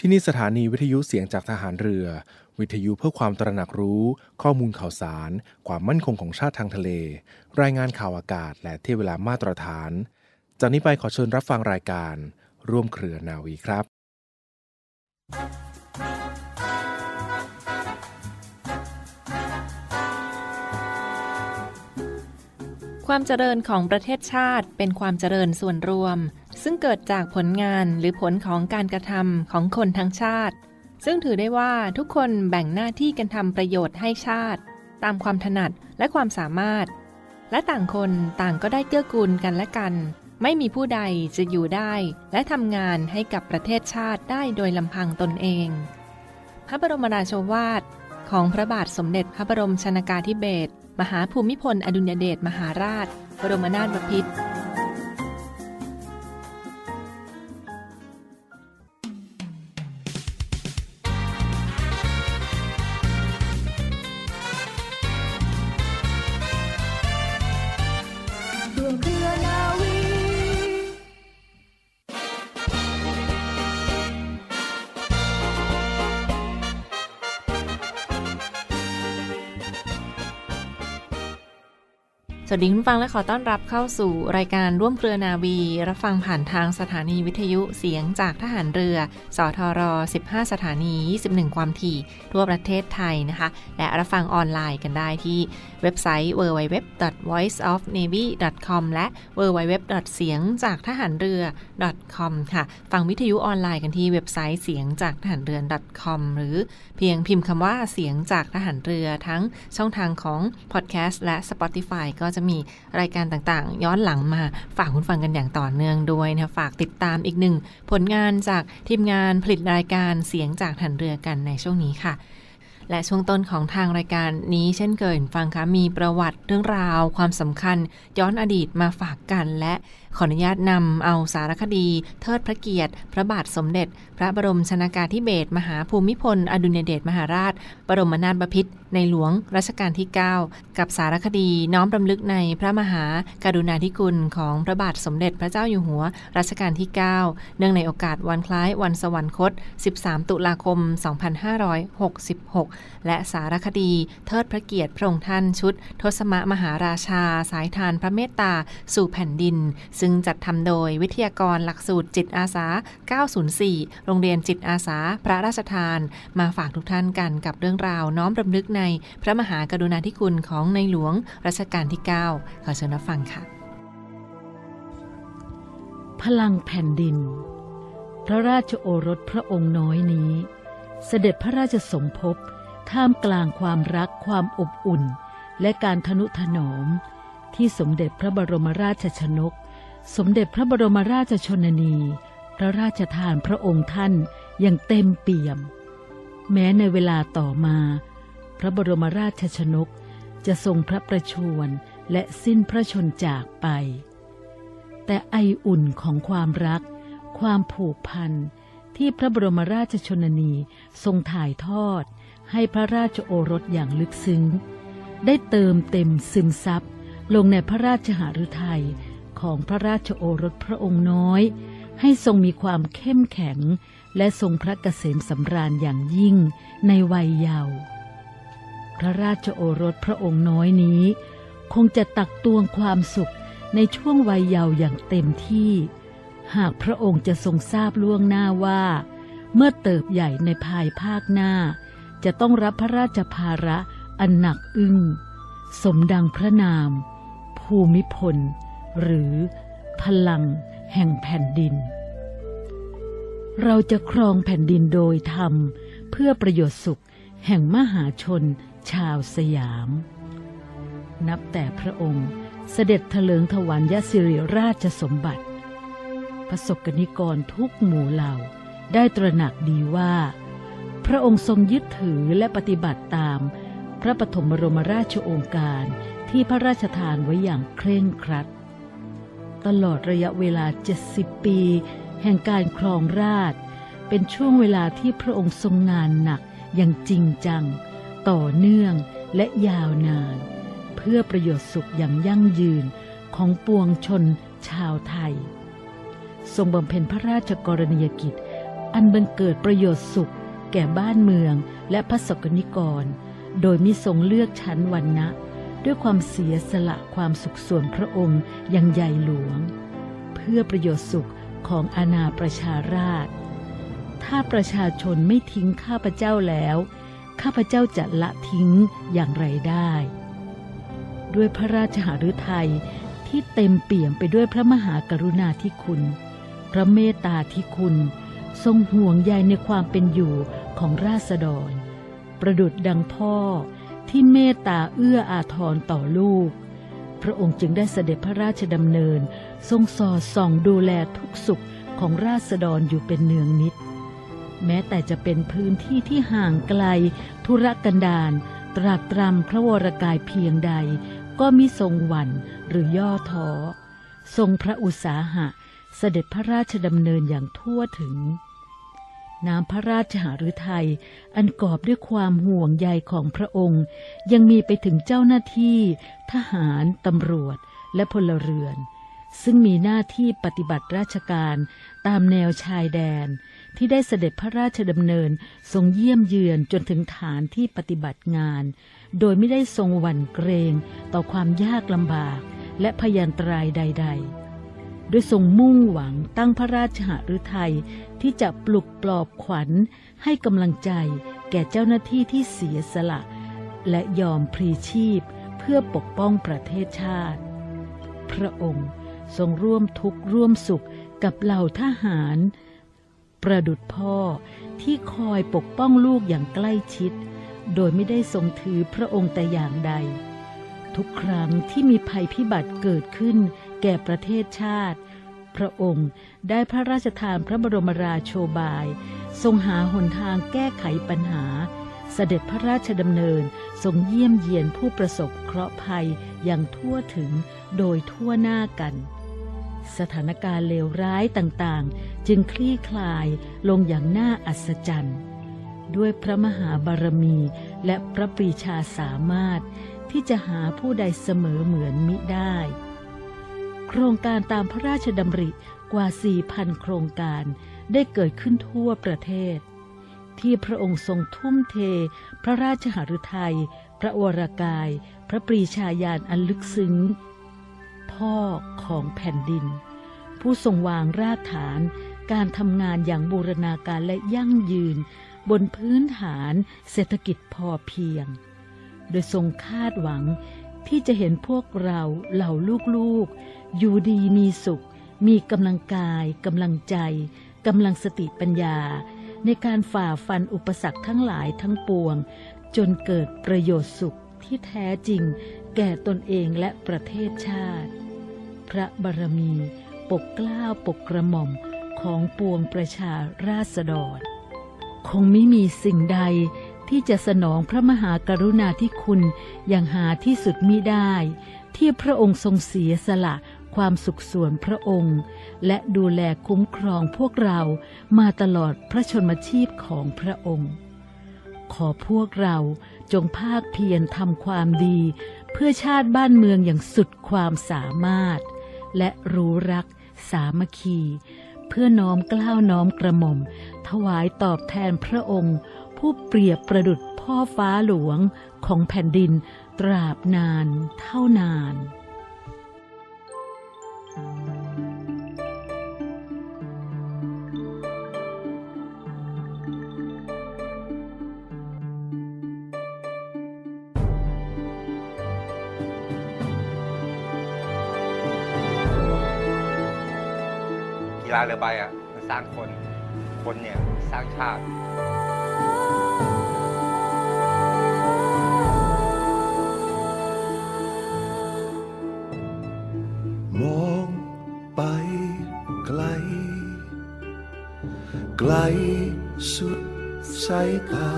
ที่นี่สถานีวิทยุเสียงจากทหารเรือ วิทยุเพื่อความตระหนักรู้ ข้อมูลข่าวสาร ความมั่นคงของชาติทางทะเล รายงานข่าวอากาศ และเที่เวลามาตรฐาน จากนี้ไปขอเชิญรับฟังรายการ ร่วมเครือนาวีครับ ความเจริญของประเทศชาติเป็นความเจริญส่วนรวม ซึ่งเกิดจากผลงานหรือผลของการกระทำของคนทั้งชาติ ซึ่งถือได้ว่าทุกคนแบ่งหน้าที่กันทำประโยชน์ให้ชาติ ตามความถนัดและความสามารถ และต่างคนต่างก็ได้เกื้อกูลกันและกัน ไม่มีผู้ใดจะอยู่ได้ และทำงานให้กับประเทศชาติได้โดยลำพังตนเอง พระบรมราโชวาทของพระบาทสมเด็จพระบรมชนากาธิเบศรมหาภูมิพลอดุลยเดชมหาราช บรมนาถบพิตร วัสดีคุณฟังและขอต้อนรับเข้าสู่รายการร่วมเครือนาวี รับฟังผ่านทางสถานีวิทยุเสียงจากทหารเรือ สทร 15 สถานี 21 ความถี่ ทั่วประเทศไทยนะคะ และรับฟังออนไลน์กันได้ที่เว็บไซต์ www.voiceofnavy.com และ www. เสียงจากทหารเรือ .com ค่ะ ฟังวิทยุออนไลน์กันที่เว็บไซต์เสียงจากทหารเรือ .com หรือเพียงพิมพ์คำว่าเสียงจากทหารเรือทั้งช่องทางของ Podcast และ Spotify ก็จะมีรายการต่างๆ ย้อนหลังมาฝากคุณฟังกันอย่างต่อเนื่องด้วยนะฝากติดตามอีกหนึ่งผลงานจากทีมงานผลิตรายการเสียงจากทหานเรือกันในช่วงนี้ค่ะและช่วงต้นของทางรายการนี้เช่นเคยฟังคะมีประวัติเรื่องราวความสำคัญ ย้อนอดีตมาฝากกันและ ขออนุญาตนำเอาสารคดี เทิดพระเกียรติ พระบาทสมเด็จ พระบรมชนากาธิเบศรมหาภูมิพล อดุลยเดชมหาราช บรมนาถบพิตรในหลวงรัชกาลที่ 9 กับสารคดีน้อมรำลึกในพระมหากรุณาธิคุณของพระบาทสมเด็จพระเจ้าอยู่หัวรัชกาลที่ 9 เนื่องในโอกาสวันคล้ายวันสวรรคต 13 ตุลาคม 2566 และสารคดี เทิดพระเกียรติพระองค์ท่านชุด ทศมมหาราชา สายทานพระเมตตาสู่แผ่นดินซึ่งจัดทำโดยวิทยากรหลักสูตรจิตอาสา 904 โรงเรียนจิตอาสา พระราชทาน มาฝากทุกท่านกันกับเรื่องราวน้อมรำลึกในพระมหากรุณาธิคุณของในหลวงรัชกาลที่ 9 ขอเชิญรับฟังค่ะ พลังแผ่นดิน พระราชโอรสพระองค์น้อยนี้ เสด็จพระราชสมภพท่ามกลางความรักความอบอุ่น และการทนุถนอมที่สมเด็จพระบรมราชชนก สมเด็จพระบรมราชชนนีพระราชทานพระองค์ท่านอย่างเต็มเปี่ยม แม้ในเวลาต่อมา พระบรมราชชนกจะทรงพระประชวรและสิ้นพระชนจากไป แต่ไออุ่นของความรัก ความผูกพันที่พระบรมราชชนนีทรงถ่ายทอดให้พระราชโอรสอย่างลึกซึ้ง ได้เติมเต็มซึมซับลงในพระราชหฤทัย ของพระราชโอรสพระองค์น้อย ให้ทรงมีความเข้มแข็ง และทรงพระเกษมสำราญอย่างยิ่งในวัยเยาว์พระราชโอรสพระองค์น้อยนี้ คงจะตักตวงความสุขในช่วงวัยเยาว์อย่างเต็มที่ หากพระองค์จะทรงทราบล่วงหน้าว่า เมื่อเติบใหญ่ในภายภาคหน้า จะต้องรับพระราชภาระอันหนักอึ้งสมดังพระนาม ภูมิพล หรือพลังแห่งแผ่นดิน เราจะครองแผ่นดินโดยธรรม เพื่อประโยชน์สุขแห่งมหาชนชาวสยาม นับแต่พระองค์เสด็จเถลิงถวันยสิริราชสมบัติ ประสบกนิกรทุกหมู่เหล่าได้ตระหนักดีว่า พระองค์ทรงยึดถือและปฏิบัติตาม พระปฐมบรมราชโองการที่พระราชทานไว้อย่างเคร่งครัด ตลอดระยะเวลา 70 ปี แห่งการครองราช เป็นช่วงเวลาที่พระองค์ทรงงานหนักอย่างจริงจัง ต่อเนื่องและยาวนาน เพื่อประโยชน์สุขอย่างยั่งยืนของปวงชนชาวไทย ทรงบำเพ็ญพระราชกรณียกิจ อันบังเกิดประโยชน์สุข แก่บ้านเมืองและพระสกนิกร โดยมิทรงเลือกชั้นวันนะ ด้วยความเสียสละความสุขส่วนพระองค์ย่างใหญ่หลวง เพื่อประโยชน์สุขของอาณาประชาราช ถ้าประชาชนไม่ทิ้งข้าพเจ้าแล้ว ข้าพเจ้าจะละทิ้งอย่างไรได้ ด้วยพระราชหฤทัยที่เต็มเปี่ยมไปด้วยพระมหากรุณาธิคุณ พระเมตตาธิคุณ ทรงห่วงใยในความเป็นอยู่ของราษฎร ประดุดดังพ่อ ที่เมตตาเอื้ออาทรต่อลูก พระองค์จึงได้เสด็จพระราชดำเนิน ทรงสอดส่องดูแลทุกสุขของราษฎรอยู่เป็นเนืองนิด แม้แต่จะเป็นพื้นที่ที่ห่างไกล ธุรกันดารตรากตรำพระวรกายเพียงใด ก็มิทรงหวั่นหรือย่อท้อทรงพระอุตสาหะเสด็จพระราชดำเนินอย่างทั่วถึง น้ำพระราชหฤทัยอันกอบด้วยความห่วงใยของพระองค์ ยังมีไปถึงเจ้าหน้าที่ ทหารตำรวจ และพลเรือน ซึ่งมีหน้าที่ปฏิบัติราชการตามแนวชายแดน ที่ได้เสด็จพระราชดำเนินทรงเยี่ยมเยือนจนถึงฐานที่ปฏิบัติงาน โดยไม่ได้ทรงหวั่นเกรงต่อความยากลำบากและพยันตรายใด ๆ ด้วยทรงมุ่งหวังตั้งพระราชหฤทัยที่จะปลุกปลอบขวัญให้กำลังใจแก่เจ้าหน้าที่ที่เสียสละ และยอมพลีชีพเพื่อปกป้องประเทศชาติ พระองค์ทรงร่วมทุกข์ร่วมสุขกับเหล่าทหาร ประดุดพ่อที่คอยปกป้องลูกอย่างใกล้ชิด โดยไม่ได้ทรงถือพระองค์แต่อย่างใด ทุกครั้งที่มีภัยพิบัติเกิดขึ้น แก่ประเทศชาติ พระองค์ได้พระราชทานพระบรมราโชบาย ทรงหาหนทางแก้ไขปัญหา เสด็จพระราชดำเนินทรงเยี่ยมเยียนผู้ประสบเคราะห์ภัยอย่างทั่วถึงโดยทั่วหน้ากันสถานการณ์เลวร้ายต่างๆ จึงคลี่คลายลงอย่างน่าอัศจรรย์ ด้วยพระมหาบารมีและพระปรีชาสามารถที่จะหาผู้ใดเสมอเหมือนมิได้ โครงการตามพระราชดำริกว่า 4,000 โครงการได้เกิดขึ้นทั่วประเทศ ที่พระองค์ทรงทุ่มเท พระราชหฤทัย พระวรากาย พระปรีชาญาณอันลึกซึ้ง พ่อของแผ่นดิน ผู้ทรงวางรากฐานการทำงานอย่างบูรณาการและยั่งยืน บนพื้นฐานเศรษฐกิจพอเพียง โดยทรงคาดหวัง ที่จะเห็นพวกเราเหล่าลูกๆ อยู่ดีมีสุข มีกำลังกายกำลังใจกำลังสติปัญญา ในการฝ่าฟันอุปสรรคทั้งหลายทั้งปวง จนเกิดประโยชน์สุขที่แท้จริง แก่ตนเองและประเทศชาติ พระบารมี ปกกล้าปกกระหม่อมของปวงประชาราษฎร คงไม่มีสิ่งใด ที่จะสนองพระมหากรุณาธิคุณอย่างหาที่สุดมิได้ ที่พระองค์ทรงเสียสละความสุขส่วนพระองค์ และดูแลคุ้มครองพวกเรามาตลอดพระชนมชีพของพระองค์ ขอพวกเราจงภาคเพียรทำความดี เพื่อชาติบ้านเมืองอย่างสุดความสามารถ และรู้รักสามัคคี เพื่อน้อมกล้าวน้อมกระหม่อม ถวายตอบแทนพระองค์ ผู้เปรียบประดุจพ่อฟ้าหลวงของแผ่นดินตราบนานเท่านาน กีฬาเรือใบอะมันสร้างคน คนเนี่ยสร้างชาติ สุดสายตา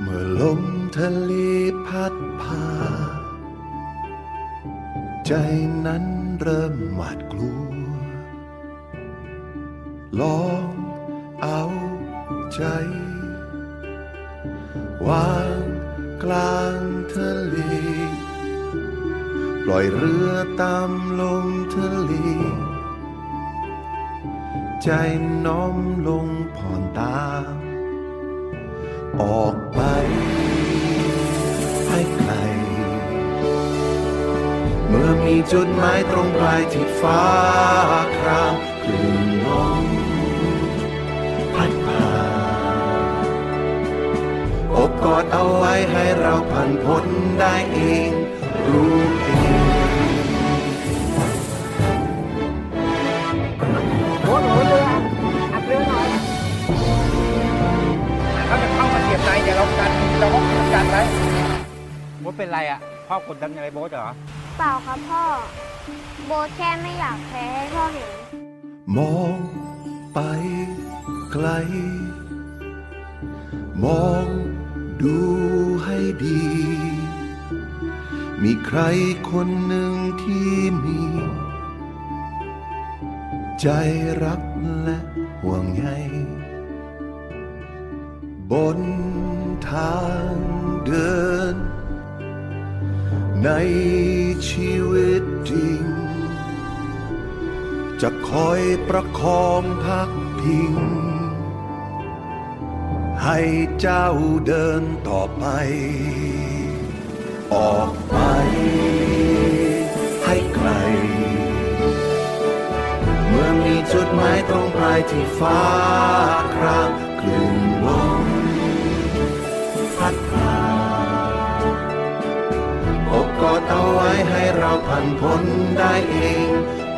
เมื่อลมทะเลพัดพา ใจนั้นเริ่มหวาดกลัวลอง จุดหมายตรงปลายที่ฟ้าครามคลื่นลมพัดพาอบกอดเอาไว้ให้เราผ่านพ้นได้เอง รู้เองถ้ามันเข้ามาเสียบในเนี่ยเรากันเราก็กันไว้โบ๊ทเป็นไรอะพ่อกดดันอะไรโบ๊ทเหรอ เปล่าครับพ่อ โบทแค่ไม่อยากแพ้ให้พ่อเห็น มองไปไกล มองดูให้ดี มีใครคนหนึ่งที่มี ใจรักและห่วงใยบนทางเดิน ในชีวิตจริง จะคอยประคองพักพิง ให้เจ้าเดินต่อไป ออกไป ให้ไกล เมื่อมีจุดหมายตรงปลายที่ฟ้าครามคลื่นลม ให้เราผ่านพ้นได้เอง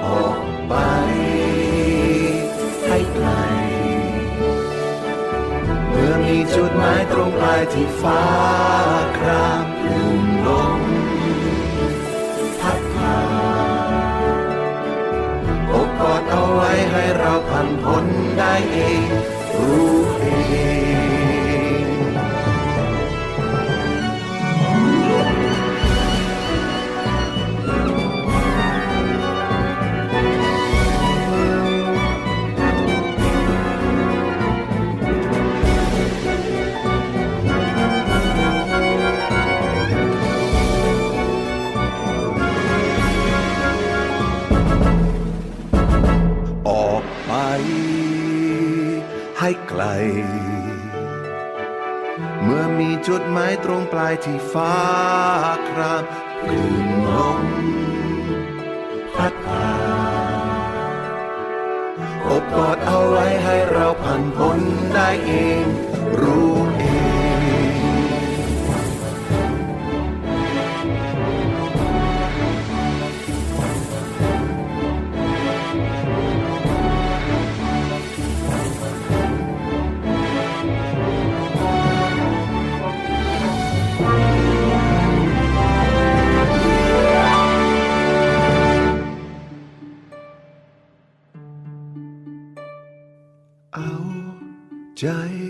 ออกไปให้ไกลเมื่อมีจุดหมายตรงปลายที่ฟ้าครามลื่นลมพัดพาอบกอดเอาไว้ให้เราผ่านพ้นได้เองรู้เอง ให้ไกล เมื่อมีจุดหมายตรงปลายที่ฟ้าครามกลื่นลมพัดพาอบกอดเอาไว้ให้เราผ่านพ้นได้เอง ใจ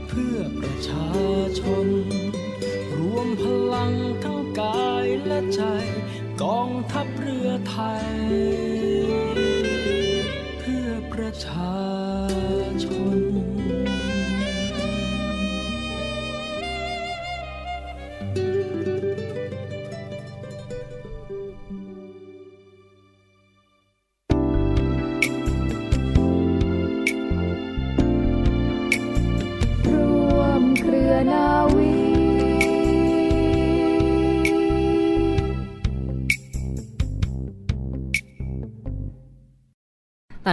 เพื่อประชาชน รวมพลังทั้งกายและใจ กองทัพเรือไทย เพื่อประชาชน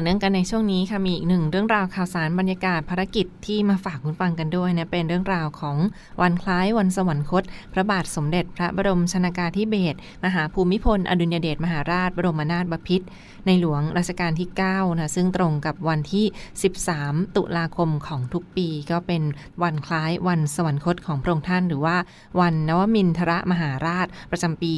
ต่อเนื่องกันในช่วงนี้ค่ะมีอีกหนึ่งเรื่องราวข่าวสารบรรยากาศภารกิจที่มาฝากคุณฟังกันด้วยนะเป็นเรื่องราวของวันคล้ายวันสวรรคต พระบาทสมเด็จพระบรมชนากาธิเบศรมหาภูมิพล อดุลยเดชมหาราช บรมนาถบพิตรในหลวงรัชกาลที่9นะซึ่งตรงกับวันที่ 13 ตุลาคมของทุกปี ก็เป็นวันคล้ายวันสวรรคตของพระองค์ท่าน หรือว่าวันนวมินทรมหาราชประจำปี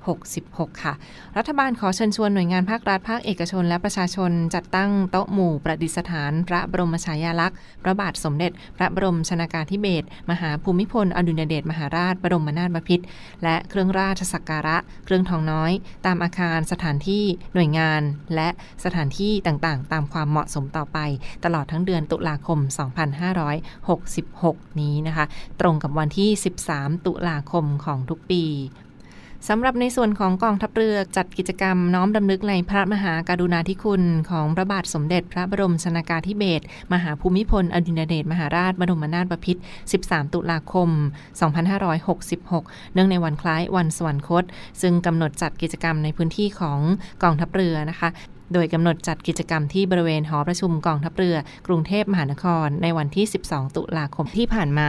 2566 ค่ะ รัฐบาลขอเชิญชวนหน่วยงานภาครัฐภาคเอกชนและประชาชนจัดตั้งโต๊ะหมู่ประดิษฐาน พระบรมฉายาลักษณ์ พระบาทสมเด็จ พระบรมชนากาธิเบศรมหาภูมิพลอดุลยเดชมหาราชบรมนาถบพิตรและเครื่องราชสักการะ เครื่องทองน้อย ตามอาคารสถานที่หน่วยงาน และสถานที่ต่างๆ ตามความเหมาะสมต่อไป ตลอดทั้งเดือนตุลาคม 2566 นี้นะคะ ตรงกับวันที่ 13 ตุลาคมของทุกปี สำหรับในส่วนของกองทัพเรือจัดกิจกรรมน้อมดำลึกในพระมหาการุณาธิคุณ ของพระบาทสมเด็จพระบรมชนากาธิเบศรมหาภูมิพลอดุลยเดชมหาราชบรมนาถบพิตร 13 ตุลาคม 2566 เนื่องในวันคล้ายวันสวรรคต ซึ่งกำหนดจัดกิจกรรมในพื้นที่ของกองทัพเรือนะคะโดยกำหนดจัดกิจกรรมที่บริเวณหอประชุมกองทัพเรือ กรุงเทพมหานคร ในวันที่ 12 ตุลาคมที่ผ่านมา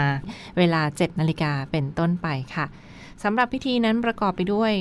เวลา 7 นาฬิกาเป็นต้นไปค่ะ สำหรับพิธีนั้นประกอบไปด้วย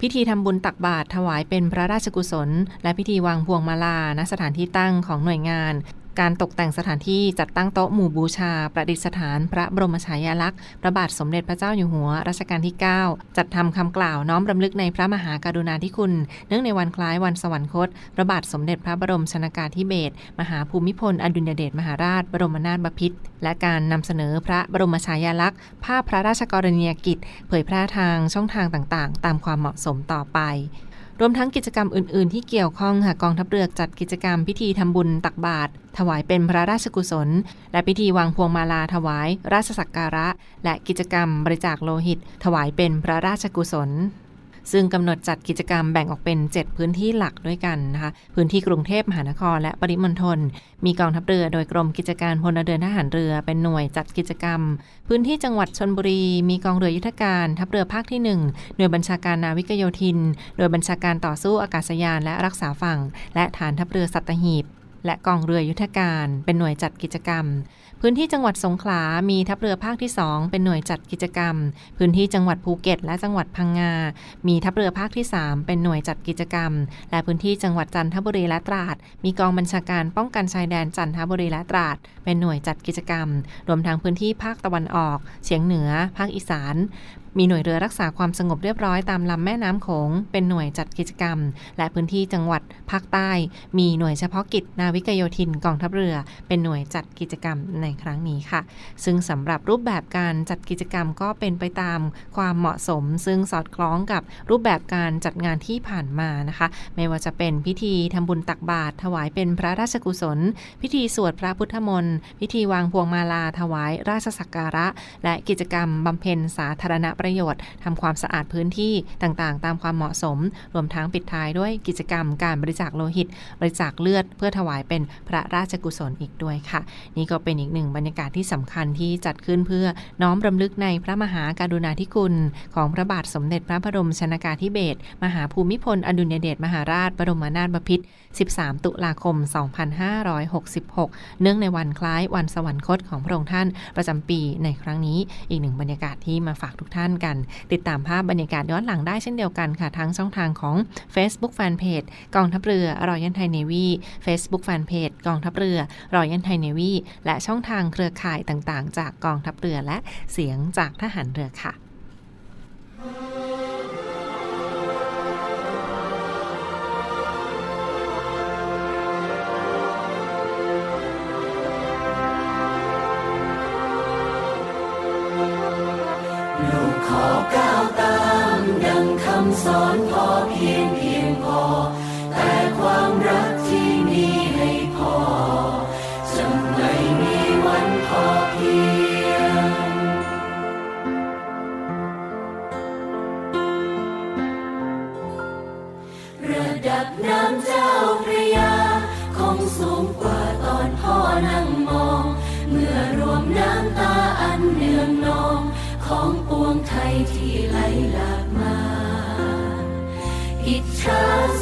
พิธีทำบุญตักบาตรถวายเป็นพระราชกุศล และพิธีวางพวงมาลาณสถานที่ตั้งของหน่วยงาน การตกแต่งสถานที่จัดตั้งโต๊ะหมู่บูชา ประดิษฐาน พระบรมฉายาลักษณ์พระบาทสมเด็จพระเจ้าอยู่หัวรัชกาลที่ 9 จัดทำคำกล่าวน้อมรำลึกในพระมหากรุณาธิคุณ เนื่องในวันคล้ายวันสวรรคต พระบาทสมเด็จพระบรมชนากาธิเบศรมหาภูมิพล อดุลยเดชมหาราช บรมนาถบพิตรและการนำเสนอพระบรมฉายาลักษณ์ภาพพระราชกรณียกิจ เผยแพร่ทางช่องทางต่างๆ ตามความเหมาะสมต่อไป รวมทั้งกิจกรรมอื่น ๆ ที่เกี่ยวข้องค่ะกองทัพเรือจัดกิจกรรมพิธีทำบุญตักบาตรถวายเป็นพระราชกุศล และพิธีวางพวงมาลาถวาย ราชสักการะ และกิจกรรมบริจาคโลหิต ถวายเป็นพระราชกุศล ซึ่งกำหนดจัดกิจกรรมแบ่งออกเป็น 7 พื้นที่หลักด้วยกันนะคะ พื้นที่กรุงเทพมหานคร และปริมณฑล มีกองทัพเรือโดยกรมกิจการพลเรือนทหารเรือเป็นหน่วยจัดกิจกรรม พื้นที่จังหวัดชนบุรี มีกองเรือยุทธการทัพเรือภาคที่ 1 หน่วยบัญชาการนาวิกโยธิน โดยบัญชาการต่อสู้อากาศยานและรักษาฝั่ง และฐานทัพเรือสัตหีบและกองเรือยุทธการ เป็นหน่วยจัดกิจกรรม พื้นที่จังหวัดสงขลา มีทัพเรือภาคที่ 2 เป็นหน่วยจัดกิจกรรม พื้นที่จังหวัดภูเก็ต และจังหวัดพังงา มีทัพเรือภาคที่ 3 เป็นหน่วยจัดกิจกรรม และพื้นที่จังหวัดจันทบุรีและตราด มีกองบัญชาการป้องกันชายแดนจันทบุรีและตราด เป็นหน่วยจัดกิจกรรม รวมทั้งพื้นที่ภาคตะวันออก เฉียงเหนือ ภาคอีสาน มีหน่วยเรือรักษาความสงบเรียบร้อยตามลำแม่น้ำโขงเป็นหน่วยจัดกิจกรรม และพื้นที่จังหวัดภาคใต้ มีหน่วยเฉพาะกิจนาวิกโยธินกองทัพเรือ เป็นหน่วยจัดกิจกรรมในครั้งนี้ค่ะ ซึ่งสำหรับรูปแบบการจัดกิจกรรมก็เป็นไปตามความเหมาะสม ซึ่งสอดคล้องกับรูปแบบการจัดงานที่ผ่านมานะคะ ไม่ว่าจะเป็นพิธีทำบุญตักบาตรถวายเป็นพระราชกุศล พิธีสวดพระพุทธมนต์พิธีวางพวงมาลาถวายราชสักการะ และกิจกรรมบำเพ็ญสาธารณประโยชน์ทำความสะอาดพื้นที่ต่างๆ ตามความเหมาะสม รวมทั้งปิดท้ายด้วยกิจกรรมการบริจาคโลหิต บริจาคเลือด เพื่อถวายเป็นพระราชกุศลอีกด้วยค่ะ นี่ก็เป็นอีกหนึ่งบรรยากาศที่สำคัญที่จัดขึ้นเพื่อน้อมรำลึกในพระมหาการุณาธิคุณ ของพระบาทสมเด็จพระบรมชนากาธิเบศรมหาภูมิพลอดุลยเดชมหาราช บรมนาถบพิตร 13 ตุลาคม 2566 เนื่องในวันคล้ายวันสวรรคตของพระองค์ท่านประจำปีในครั้งนี้ อีกหนึ่งบรรยากาศที่มาฝากทุกท่านกัน ติดตามภาพบรรยากาศย้อนหลังได้เช่นเดียวกันค่ะ ทั้งช่องทางของ Facebook Fanpage กองทัพเรือรอยันไทยเนวี Facebook Fanpage กองทัพเรือรอยันไทยเนวีและช่องทางเครือข่ายต่างๆ จากกองทัพเรือและเสียงจากทหารเรือค่ะ สอนพ ม